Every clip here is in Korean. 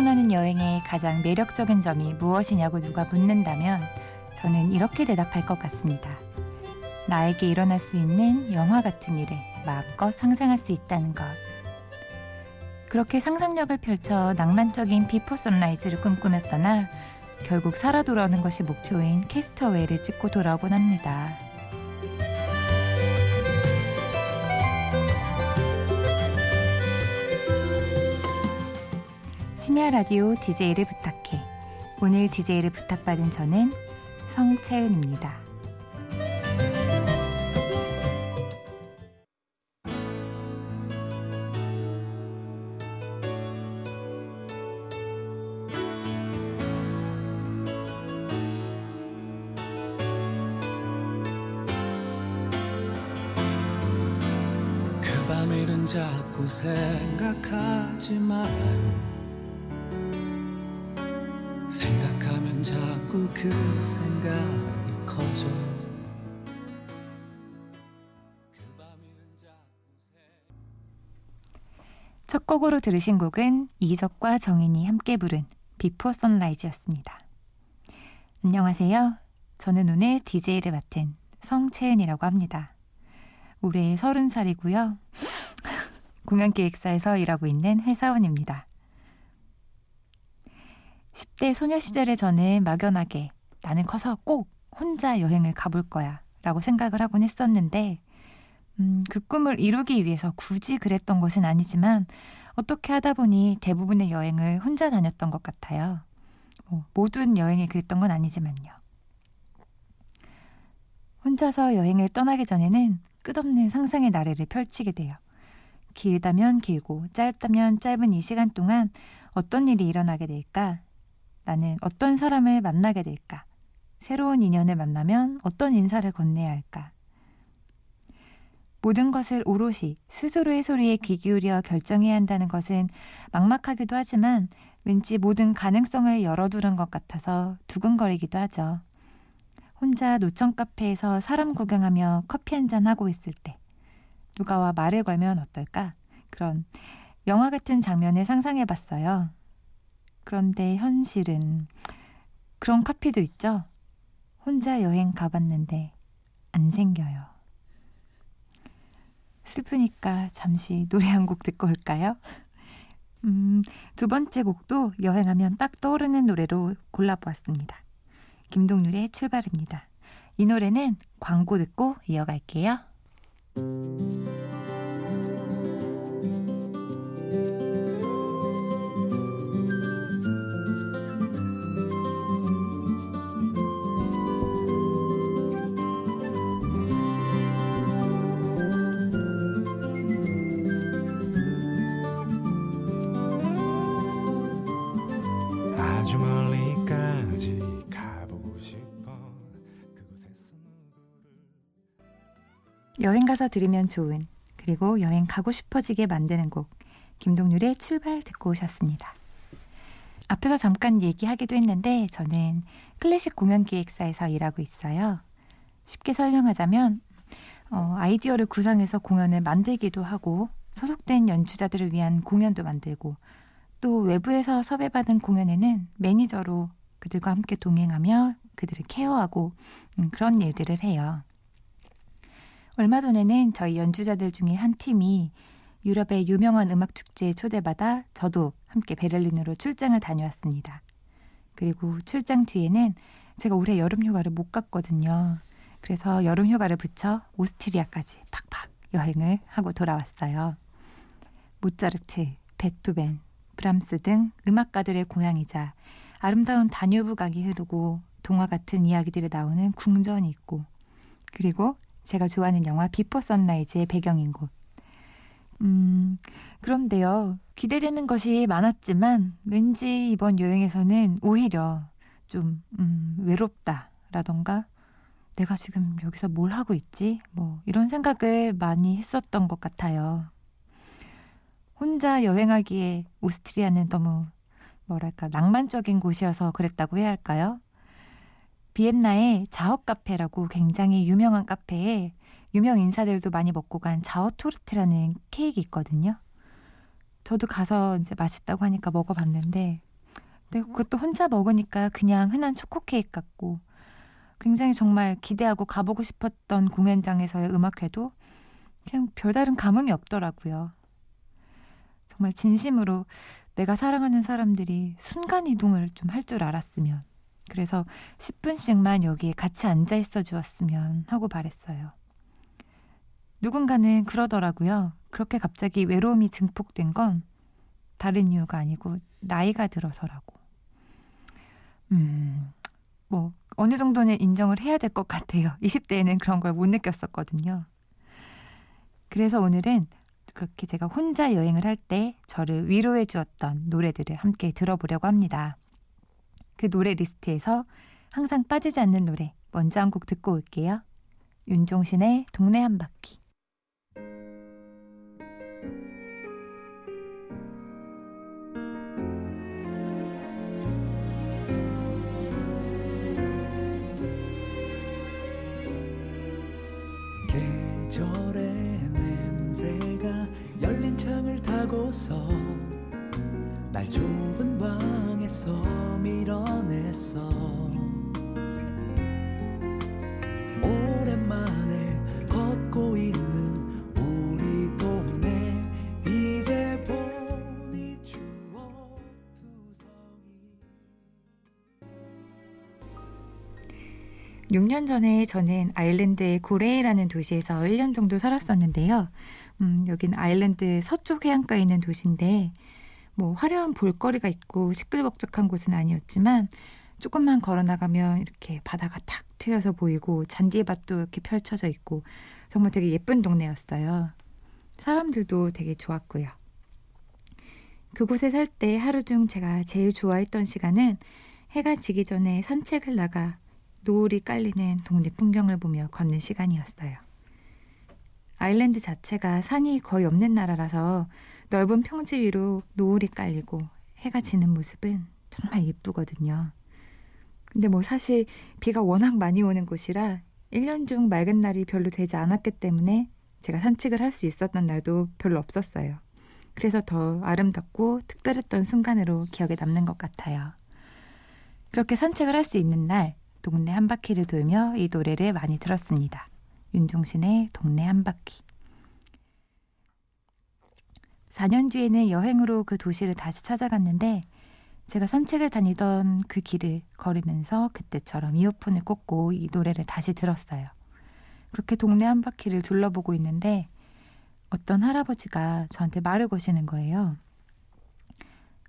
떠나는 여행의 가장 매력적인 점이 무엇이냐고 누가 묻는다면 저는 이렇게 대답할 것 같습니다. 나에게 일어날 수 있는 영화 같은 일에 마음껏 상상할 수 있다는 것. 그렇게 상상력을 펼쳐 낭만적인 Before Sunrise를 꿈꾸며 떠나 결국 살아 돌아오는 것이 목표인 Cast Away를 찍고 돌아오곤 합니다. 심야 라디오 DJ를 부탁해. 오늘 DJ를 부탁받은 저는 성채은입니다. 그 밤 일은 자꾸 생각하지만 생 그그첫 곡으로 들으신 곡은 이적과 정인이 함께 부른 Before Sunrise였습니다. 안녕하세요. 저는 오늘 DJ를 맡은 성채은이라고 합니다. 올해 30살이고요. 공연기획사에서 일하고 있는 회사원입니다. 10대 소녀 시절에 저는 막연하게 나는 커서 꼭 혼자 여행을 가볼 거야 라고 생각을 하곤 했었는데 음, 그 꿈을 이루기 위해서 굳이 그랬던 것은 아니지만 어떻게 하다 보니 대부분의 여행을 혼자 다녔던 것 같아요. 뭐, 모든 여행이 그랬던 건 아니지만요. 혼자서 여행을 떠나기 전에는 끝없는 상상의 나래를 펼치게 돼요. 길다면 길고 짧다면 짧은 이 시간 동안 어떤 일이 일어나게 될까? 나는 어떤 사람을 만나게 될까? 새로운 인연을 만나면 어떤 인사를 건네야 할까? 모든 것을 오롯이 스스로의 소리에 귀 기울여 결정해야 한다는 것은 막막하기도 하지만 왠지 모든 가능성을 열어두는 것 같아서 두근거리기도 하죠. 혼자 노천 카페에서 사람 구경하며 커피 한 잔 하고 있을 때 누가 와 말을 걸면 어떨까? 그런 영화 같은 장면을 상상해 봤어요. 그런데 현실은 그런 커피도 있죠. 혼자 여행 가봤는데 안 생겨요. 슬프니까 잠시 노래 한 곡 듣고 올까요? 음, 두 번째 곡도 여행하면 딱 떠오르는 노래로 골라보았습니다. 김동률의 출발입니다. 이 노래는 광고 듣고 이어갈게요. 여행 가서 들으면 좋은 그리고 여행 가고 싶어지게 만드는 곡 김동률의 출발 듣고 오셨습니다. 앞에서 잠깐 얘기하기도 했는데 저는 클래식 공연 기획사에서 일하고 있어요. 쉽게 설명하자면 어, 아이디어를 구상해서 공연을 만들기도 하고 소속된 연주자들을 위한 공연도 만들고 또 외부에서 섭외받은 공연에는 매니저로 그들과 함께 동행하며 그들을 케어하고 음, 그런 일들을 해요. 얼마 전에는 저희 연주자들 중에 한 팀이 유럽의 유명한 음악 축제에 초대받아 저도 함께 베를린으로 출장을 다녀왔습니다. 그리고 출장 뒤에는 제가 올해 여름 휴가를 못 갔거든요. 그래서 여름 휴가를 붙여 오스트리아까지 팍팍 여행을 하고 돌아왔어요. 모차르트, 베토벤, 브람스 등 음악가들의 고향이자 아름다운 다뉴브 강이 흐르고 동화 같은 이야기들이 나오는 궁전이 있고 그리고 제가 좋아하는 영화 Before Sunrise의 배경인 곳. 음, 그런데요. 기대되는 것이 많았지만 왠지 이번 여행에서는 오히려 좀 음, 외롭다라던가 내가 지금 여기서 뭘 하고 있지? 뭐 이런 생각을 많이 했었던 것 같아요. 혼자 여행하기에 오스트리아는 너무 뭐랄까 낭만적인 곳이어서 그랬다고 해야 할까요? 비엔나의 자허 카페라고 굉장히 유명한 카페에 유명 인사들도 많이 먹고 간 자허 토르트라는 케이크 있거든요. 저도 가서 이제 맛있다고 하니까 먹어봤는데 근데 그것도 혼자 먹으니까 그냥 흔한 초코 케이크 같고 굉장히 정말 기대하고 가보고 싶었던 공연장에서의 음악회도 그냥 별다른 감흥이 없더라고요. 정말 진심으로 내가 사랑하는 사람들이 순간 이동을 좀 할 줄 알았으면 그래서 10분씩만 여기에 같이 앉아 있어 주었으면 하고 바랬어요. 누군가는 그러더라고요. 그렇게 갑자기 외로움이 증폭된 건 다른 이유가 아니고 나이가 들어서라고. 음, 뭐, 어느 정도는 인정을 해야 될 것 같아요. 20대에는 그런 걸 못 느꼈었거든요. 그래서 오늘은 그렇게 제가 혼자 여행을 할 때 저를 위로해 주었던 노래들을 함께 들어보려고 합니다. 그 노래 리스트에서 항상 빠지지 않는 노래 먼저 한 곡 듣고 올게요. 윤종신의 동네 한 바퀴. 6년 전에 저는 아일랜드의 고레이라는 도시에서 1년 정도 살았었는데요. 음, 여긴 아일랜드 서쪽 해안가에 있는 도시인데 뭐 화려한 볼거리가 있고 시끌벅적한 곳은 아니었지만 조금만 걸어 나가면 이렇게 바다가 탁 트여서 보이고 잔디밭도 이렇게 펼쳐져 있고 정말 되게 예쁜 동네였어요. 사람들도 되게 좋았고요. 그곳에 살 때 하루 중 제가 제일 좋아했던 시간은 해가 지기 전에 산책을 나가 노을이 깔리는 동네 풍경을 보며 걷는 시간이었어요. 아일랜드 자체가 산이 거의 없는 나라라서 넓은 평지 위로 노을이 깔리고 해가 지는 모습은 정말 예쁘거든요. 근데 뭐 사실 비가 워낙 많이 오는 곳이라 1년 중 맑은 날이 별로 되지 않았기 때문에 제가 산책을 할 수 있었던 날도 별로 없었어요. 그래서 더 아름답고 특별했던 순간으로 기억에 남는 것 같아요. 그렇게 산책을 할 수 있는 날, 동네 한 바퀴를 돌며 이 노래를 많이 들었습니다. 윤종신의 동네 한 바퀴. 4년 뒤에는 여행으로 그 도시를 다시 찾아갔는데 제가 산책을 다니던 그 길을 걸으면서 그때처럼 이어폰을 꽂고 이 노래를 다시 들었어요. 그렇게 동네 한 바퀴를 둘러보고 있는데 어떤 할아버지가 저한테 말을 거시는 거예요.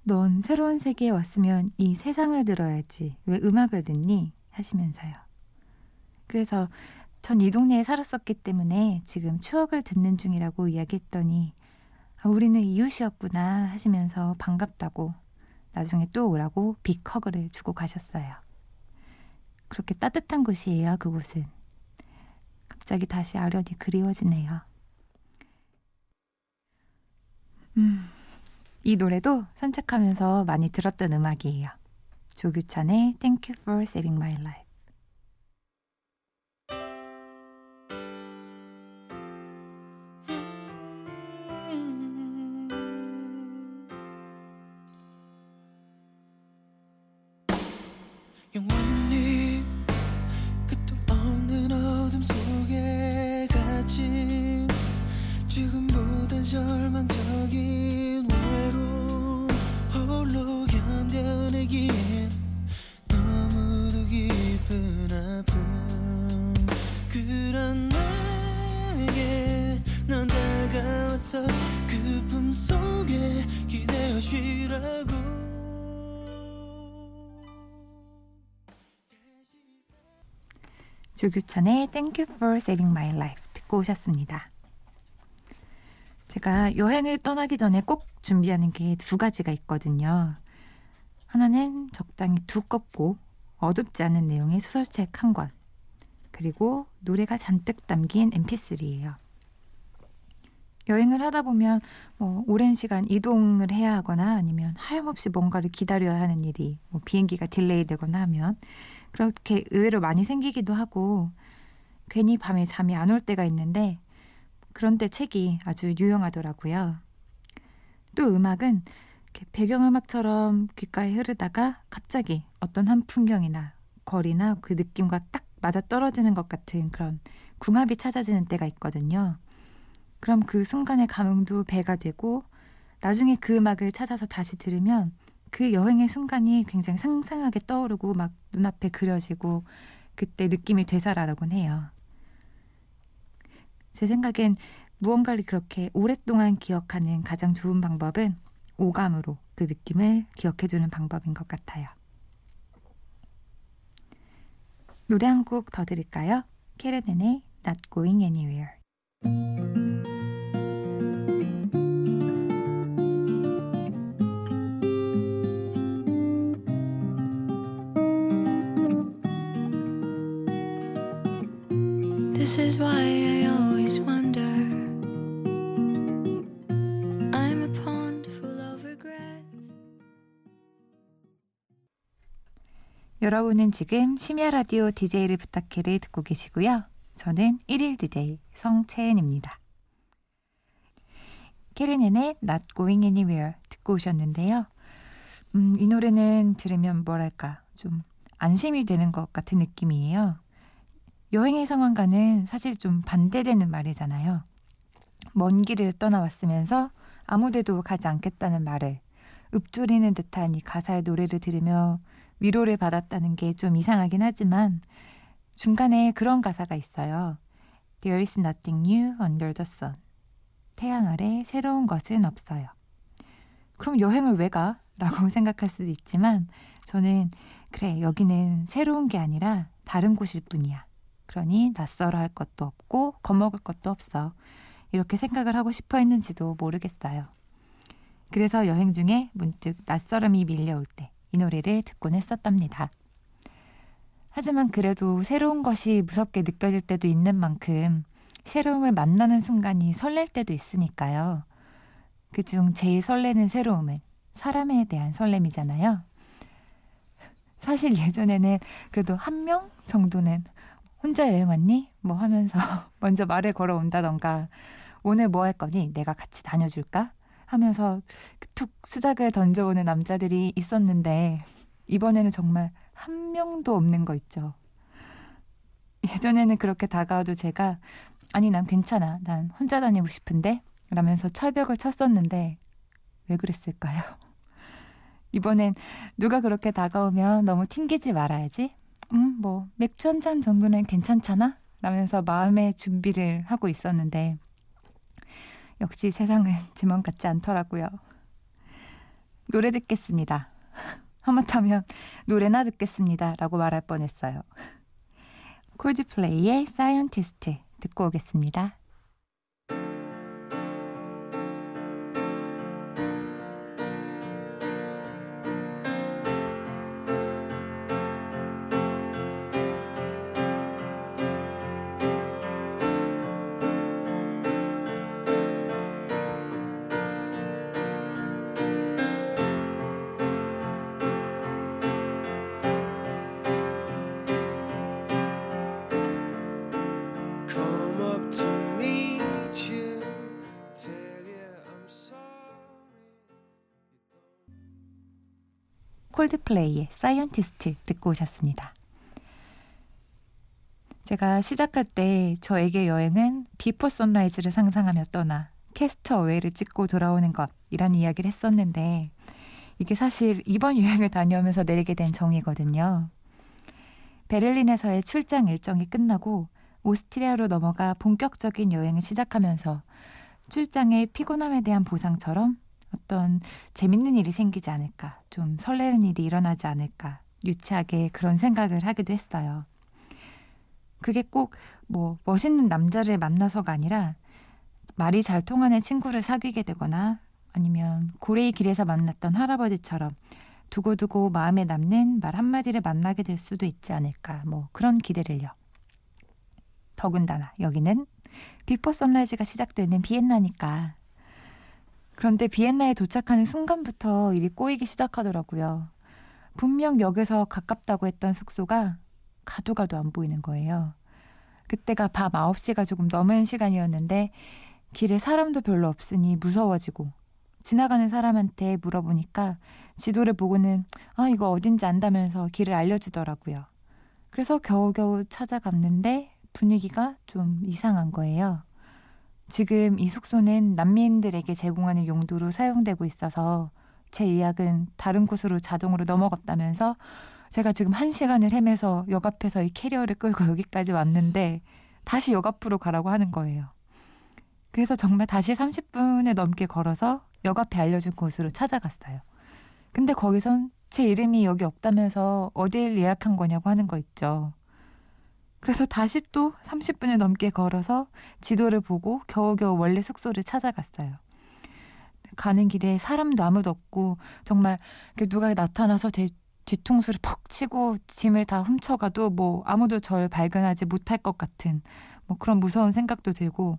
넌 새로운 세계에 왔으면 이 세상을 들어야지. 왜 음악을 듣니? 하시면서요. 그래서 전 이 동네에 살았었기 때문에 지금 추억을 듣는 중이라고 이야기했더니 아, 우리는 이웃이었구나 하시면서 반갑다고 나중에 또 오라고 빅허그를 주고 가셨어요. 그렇게 따뜻한 곳이에요, 그곳은. 갑자기 다시 아련히 그리워지네요. 음, 이 노래도 산책하면서 많이 들었던 음악이에요. 조규찬의 Thank You for Saving My Life. 조규찬의 Thank You for Saving My Life 듣고 오셨습니다. 제가 여행을 떠나기 전에 꼭 준비하는 게 두 가지가 있거든요. 하나는 적당히 두껍고 어둡지 않은 내용의 소설책 한 권. 그리고 노래가 잔뜩 담긴 mp3예요. 여행을 하다 보면 뭐 오랜 시간 이동을 해야 하거나 아니면 하염없이 뭔가를 기다려야 하는 일이 뭐 비행기가 delay 되거나 하면 그렇게 의외로 많이 생기기도 하고 괜히 밤에 잠이 안 올 때가 있는데 그런 때 책이 아주 유용하더라고요. 또 음악은 배경음악처럼 귓가에 흐르다가 갑자기 어떤 한 풍경이나 거리나 그 느낌과 딱 맞아 떨어지는 것 같은 그런 궁합이 찾아지는 때가 있거든요. 그럼 그 순간의 감흥도 배가 되고 나중에 그 음악을 찾아서 다시 들으면 그 여행의 순간이 굉장히 상상하게 떠오르고 막 눈앞에 그려지고 그때 느낌이 되살아나곤 해요. 제 생각엔 무언가를 그렇게 오랫동안 기억하는 가장 좋은 방법은 오감으로 그 느낌을 기억해주는 방법인 것 같아요. 노래 한 곡 더 들을까요? 캐르넨의 Not Going Anywhere. 여러분은 지금 심야 라디오 DJ를 부탁해를 듣고 계시고요. 저는 1일 DJ 성채은입니다. 캐리넨의 Not Going Anywhere 듣고 오셨는데요. 음, 이 노래는 들으면 뭐랄까 좀 안심이 되는 것 같은 느낌이에요. 여행의 상황과는 사실 좀 반대되는 말이잖아요. 먼 길을 떠나왔으면서 아무데도 가지 않겠다는 말을 읊조리는 듯한 이 가사의 노래를 들으며 위로를 받았다는 게 좀 이상하긴 하지만 중간에 그런 가사가 있어요. There is nothing new under the sun. 태양 아래 새로운 것은 없어요. 그럼 여행을 왜 가? 라고 생각할 수도 있지만 저는 그래 여기는 새로운 게 아니라 다른 곳일 뿐이야. 그러니 낯설어 할 것도 없고 겁먹을 것도 없어. 이렇게 생각을 하고 싶어 했는지도 모르겠어요. 그래서 여행 중에 문득 낯설음이 밀려올 때 이 노래를 듣곤 했었답니다. 하지만 그래도 새로운 것이 무섭게 느껴질 때도 있는 만큼 새로움을 만나는 순간이 설렐 때도 있으니까요. 그중 제일 설레는 새로움은 사람에 대한 설렘이잖아요. 사실 예전에는 그래도 한 명 정도는 혼자 여행 왔니? 뭐 하면서 먼저 말을 걸어온다던가 오늘 뭐 할 거니? 내가 같이 다녀줄까? 하면서 툭 수작을 던져오는 남자들이 있었는데 이번에는 정말 한 명도 없는 거 있죠. 예전에는 그렇게 다가와도 제가 아니 난 괜찮아. 난 혼자 다니고 싶은데 라면서 철벽을 쳤었는데 왜 그랬을까요? 이번엔 누가 그렇게 다가오면 너무 튕기지 말아야지. 음, 뭐 맥주 한 잔 정도는 괜찮잖아? 라면서 마음의 준비를 하고 있었는데 역시 세상은 제 맘 같지 않더라고요. 노래 듣겠습니다. 하마터면 노래나 듣겠습니다. 라고 말할 뻔했어요. 콜드플레이의 Scientist 듣고 오겠습니다. 콜드플레이의 Scientist 듣고 오셨습니다. 제가 시작할 때 저에게 여행은 Before Sunrise를 상상하며 떠나 Cast Away를 찍고 돌아오는 것이라는 이야기를 했었는데 이게 사실 이번 여행을 다녀오면서 내리게 된 정의거든요. 베를린에서의 출장 일정이 끝나고 오스트리아로 넘어가 본격적인 여행을 시작하면서 출장의 피곤함에 대한 보상처럼 어떤 재밌는 일이 생기지 않을까, 좀 설레는 일이 일어나지 않을까, 유치하게 그런 생각을 하기도 했어요. 그게 꼭 뭐 멋있는 남자를 만나서가 아니라 말이 잘 통하는 친구를 사귀게 되거나 아니면 고래의 길에서 만났던 할아버지처럼 두고두고 마음에 남는 말 한마디를 만나게 될 수도 있지 않을까, 뭐 그런 기대를요. 더군다나 여기는 비포 선라이즈가 시작되는 비엔나니까. 그런데 비엔나에 도착하는 순간부터 일이 꼬이기 시작하더라고요. 분명 역에서 가깝다고 했던 숙소가 가도 가도 안 보이는 거예요. 그때가 밤 9시가 조금 넘은 시간이었는데 길에 사람도 별로 없으니 무서워지고 지나가는 사람한테 물어보니까 지도를 보고는 아, 이거 어딘지 안다면서 길을 알려주더라고요. 그래서 겨우겨우 찾아갔는데 분위기가 좀 이상한 거예요. 지금 이 숙소는 난민들에게 제공하는 용도로 사용되고 있어서 제 예약은 다른 곳으로 자동으로 넘어갔다면서 제가 지금 한 시간을 헤매서 역 앞에서 이 캐리어를 끌고 여기까지 왔는데 다시 역 앞으로 가라고 하는 거예요. 그래서 정말 다시 30분을 넘게 걸어서 역 앞에 알려준 곳으로 찾아갔어요. 근데 거기선 제 이름이 여기 없다면서 어딜 예약한 거냐고 하는 거 있죠. 그래서 다시 또 30분을 넘게 걸어서 지도를 보고 겨우겨우 원래 숙소를 찾아갔어요. 가는 길에 사람도 아무도 없고 정말 누가 나타나서 제 뒤통수를 퍽 치고 짐을 다 훔쳐가도 뭐 아무도 절 발견하지 못할 것 같은 뭐 그런 무서운 생각도 들고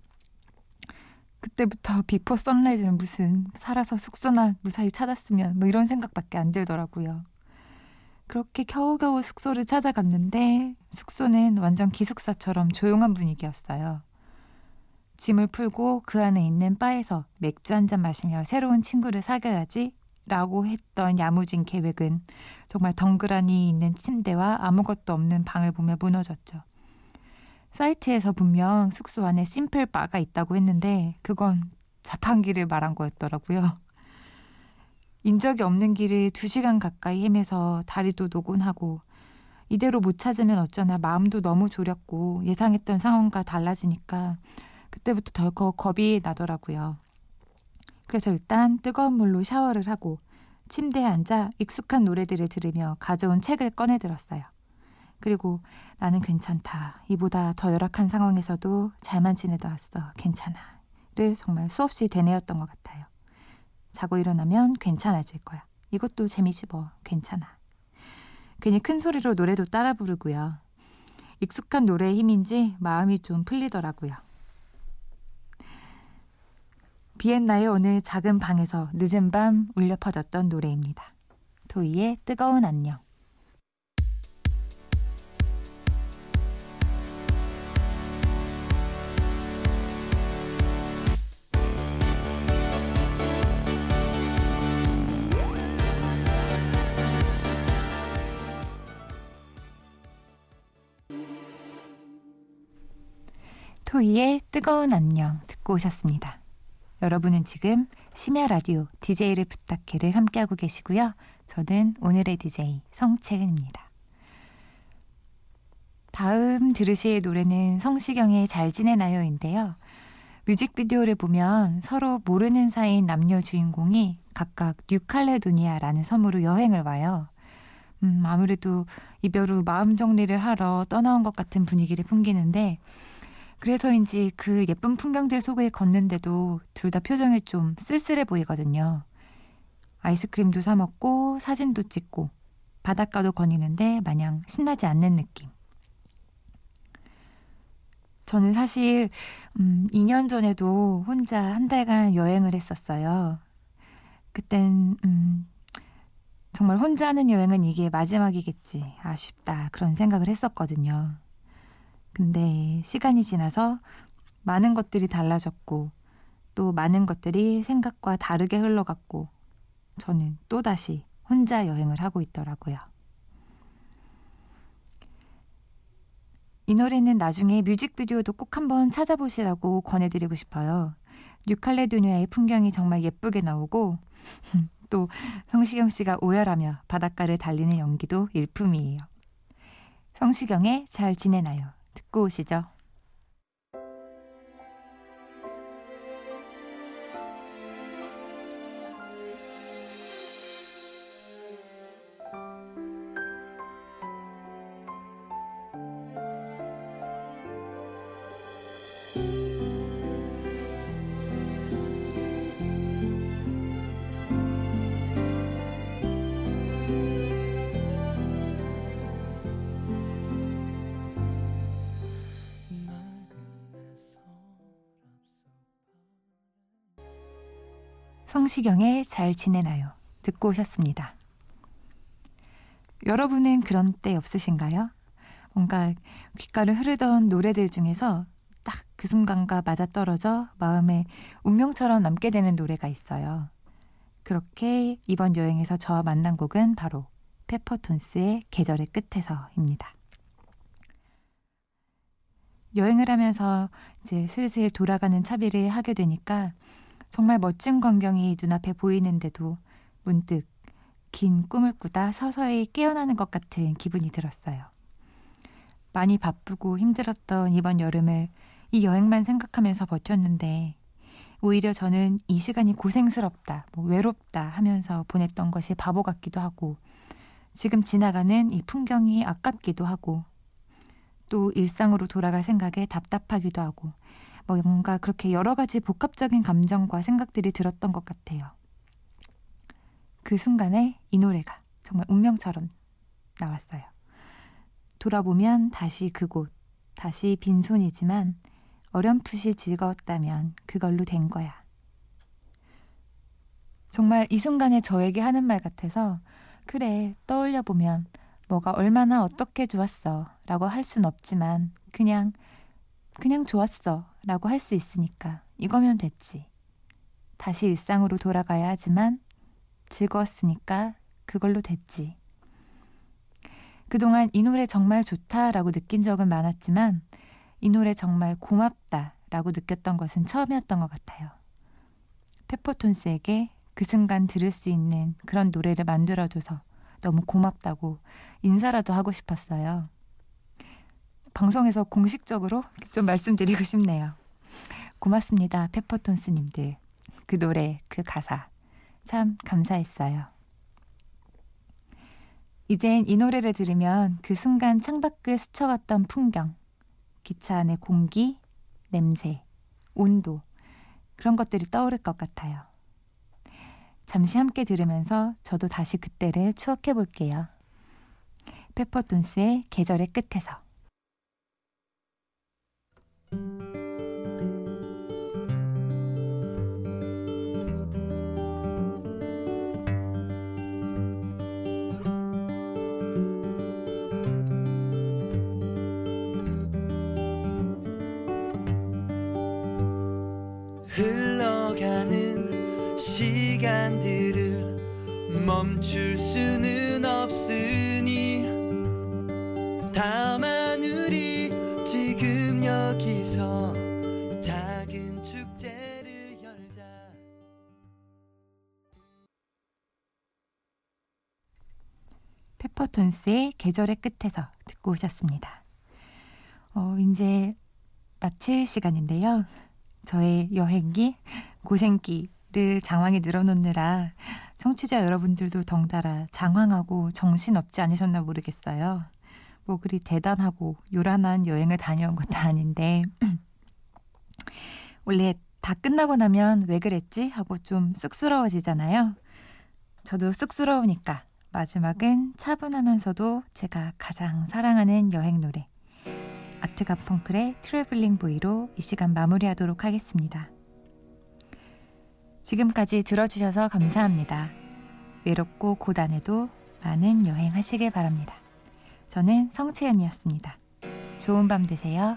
그때부터 비포 선라이즈는 무슨 살아서 숙소나 무사히 찾았으면 뭐 이런 생각밖에 안 들더라고요. 그렇게 겨우겨우 숙소를 찾아갔는데 숙소는 완전 기숙사처럼 조용한 분위기였어요. 짐을 풀고 그 안에 있는 바에서 맥주 한 잔 마시며 새로운 친구를 사귀어야지 라고 했던 야무진 계획은 정말 덩그러니 있는 침대와 아무것도 없는 방을 보며 무너졌죠. 사이트에서 분명 숙소 안에 심플 바가 있다고 했는데 그건 자판기를 말한 거였더라고요. 인적이 없는 길을 두 시간 가까이 헤매서 다리도 노곤하고 이대로 못 찾으면 어쩌나 마음도 너무 졸였고 예상했던 상황과 달라지니까 그때부터 덜컥 겁이 나더라고요. 그래서 일단 뜨거운 물로 샤워를 하고 침대에 앉아 익숙한 노래들을 들으며 가져온 책을 꺼내 들었어요. 그리고 나는 괜찮다. 이보다 더 열악한 상황에서도 잘만 지내다 왔어. 괜찮아.를 정말 수없이 되뇌었던 것 같아요. 자고 일어나면 괜찮아질 거야. 이것도 재미지 뭐. 괜찮아. 괜히 큰 소리로 노래도 따라 부르고요. 익숙한 노래의 힘인지 마음이 좀 풀리더라고요. 비엔나의 오늘 작은 방에서 늦은 밤 울려 퍼졌던 노래입니다. 도이의 뜨거운 안녕. 토이의 뜨거운 안녕 듣고 오셨습니다. 여러분은 지금 심야 라디오 DJ를 부탁해를 함께하고 계시고요. 저는 오늘의 DJ 성채은입니다. 다음 들으실 노래는 성시경의 잘 지내나요인데요. 뮤직비디오를 보면 서로 모르는 사이인 남녀 주인공이 각각 뉴칼레도니아라는 섬으로 여행을 와요. 음, 아무래도 이별 후 마음 정리를 하러 떠나온 것 같은 분위기를 풍기는데 그래서인지 그 예쁜 풍경들 속에 걷는데도 둘 다 표정이 좀 쓸쓸해 보이거든요. 아이스크림도 사 먹고 사진도 찍고 바닷가도 거니는데 마냥 신나지 않는 느낌. 저는 사실 음, 2년 전에도 혼자 한 달간 여행을 했었어요. 그땐 음, 정말 혼자 하는 여행은 이게 마지막이겠지 아쉽다 그런 생각을 했었거든요. 근데 시간이 지나서 많은 것들이 달라졌고 또 많은 것들이 생각과 다르게 흘러갔고 저는 또다시 혼자 여행을 하고 있더라고요. 이 노래는 나중에 뮤직비디오도 꼭 한번 찾아보시라고 권해드리고 싶어요. 뉴칼레도니아의 풍경이 정말 예쁘게 나오고 또 성시경 씨가 오열하며 바닷가를 달리는 연기도 일품이에요. 성시경의 잘 지내나요? 듣고 오시죠. 성시경의 잘 지내나요? 듣고 오셨습니다. 여러분은 그런 때 없으신가요? 뭔가 귓가를 흐르던 노래들 중에서 딱 그 순간과 맞아떨어져 마음에 운명처럼 남게 되는 노래가 있어요. 그렇게 이번 여행에서 저와 만난 곡은 바로 페퍼톤스의 계절의 끝에서입니다. 여행을 하면서 이제 슬슬 돌아가는 차비를 하게 되니까 정말 멋진 광경이 눈앞에 보이는데도 문득 긴 꿈을 꾸다 서서히 깨어나는 것 같은 기분이 들었어요. 많이 바쁘고 힘들었던 이번 여름을 이 여행만 생각하면서 버텼는데 오히려 저는 이 시간이 고생스럽다, 뭐 외롭다 하면서 보냈던 것이 바보 같기도 하고 지금 지나가는 이 풍경이 아깝기도 하고 또 일상으로 돌아갈 생각에 답답하기도 하고 뭐 뭔가 그렇게 여러 가지 복합적인 감정과 생각들이 들었던 것 같아요. 그 순간에 이 노래가 정말 운명처럼 나왔어요. 돌아보면 다시 그곳, 다시 빈손이지만 어렴풋이 즐거웠다면 그걸로 된 거야. 정말 이 순간에 저에게 하는 말 같아서 그래, 떠올려 보면 뭐가 얼마나 어떻게 좋았어 라고 할 순 없지만 그냥 그냥 좋았어 라고 할 수 있으니까 이거면 됐지. 다시 일상으로 돌아가야 하지만 즐거웠으니까 그걸로 됐지. 그동안 이 노래 정말 좋다라고 느낀 적은 많았지만 이 노래 정말 고맙다라고 느꼈던 것은 처음이었던 것 같아요. 페퍼톤스에게 그 순간 들을 수 있는 그런 노래를 만들어줘서 너무 고맙다고 인사라도 하고 싶었어요. 방송에서 공식적으로 좀 말씀드리고 싶네요. 고맙습니다, 페퍼톤스님들. 그 노래, 그 가사. 참 감사했어요. 이젠 이 노래를 들으면 그 순간 창밖을 스쳐갔던 풍경, 기차 안의 공기, 냄새, 온도, 그런 것들이 떠오를 것 같아요. 잠시 함께 들으면서 저도 다시 그때를 추억해 볼게요. 페퍼톤스의 계절의 끝에서 다만 우리 지금 여기서 작은 축제를 열자 페퍼톤스의 계절의 끝에서 듣고 오셨습니다. 어, 이제 마칠 시간인데요. 저의 여행기, 고생기를 장황히 늘어놓느라 청취자 여러분들도 덩달아 장황하고 정신없지 않으셨나 모르겠어요. 뭐 그리 대단하고 요란한 여행을 다녀온 것도 아닌데 원래 다 끝나고 나면 왜 그랬지 하고 좀 쑥스러워지잖아요. 저도 쑥스러우니까 마지막은 차분하면서도 제가 가장 사랑하는 여행 노래 아트 가펑클의 트래블링 보이로 이 시간 마무리하도록 하겠습니다. 지금까지 들어주셔서 감사합니다. 외롭고 고단해도 많은 여행하시길 바랍니다. 저는 성채연이었습니다. 좋은 밤 되세요.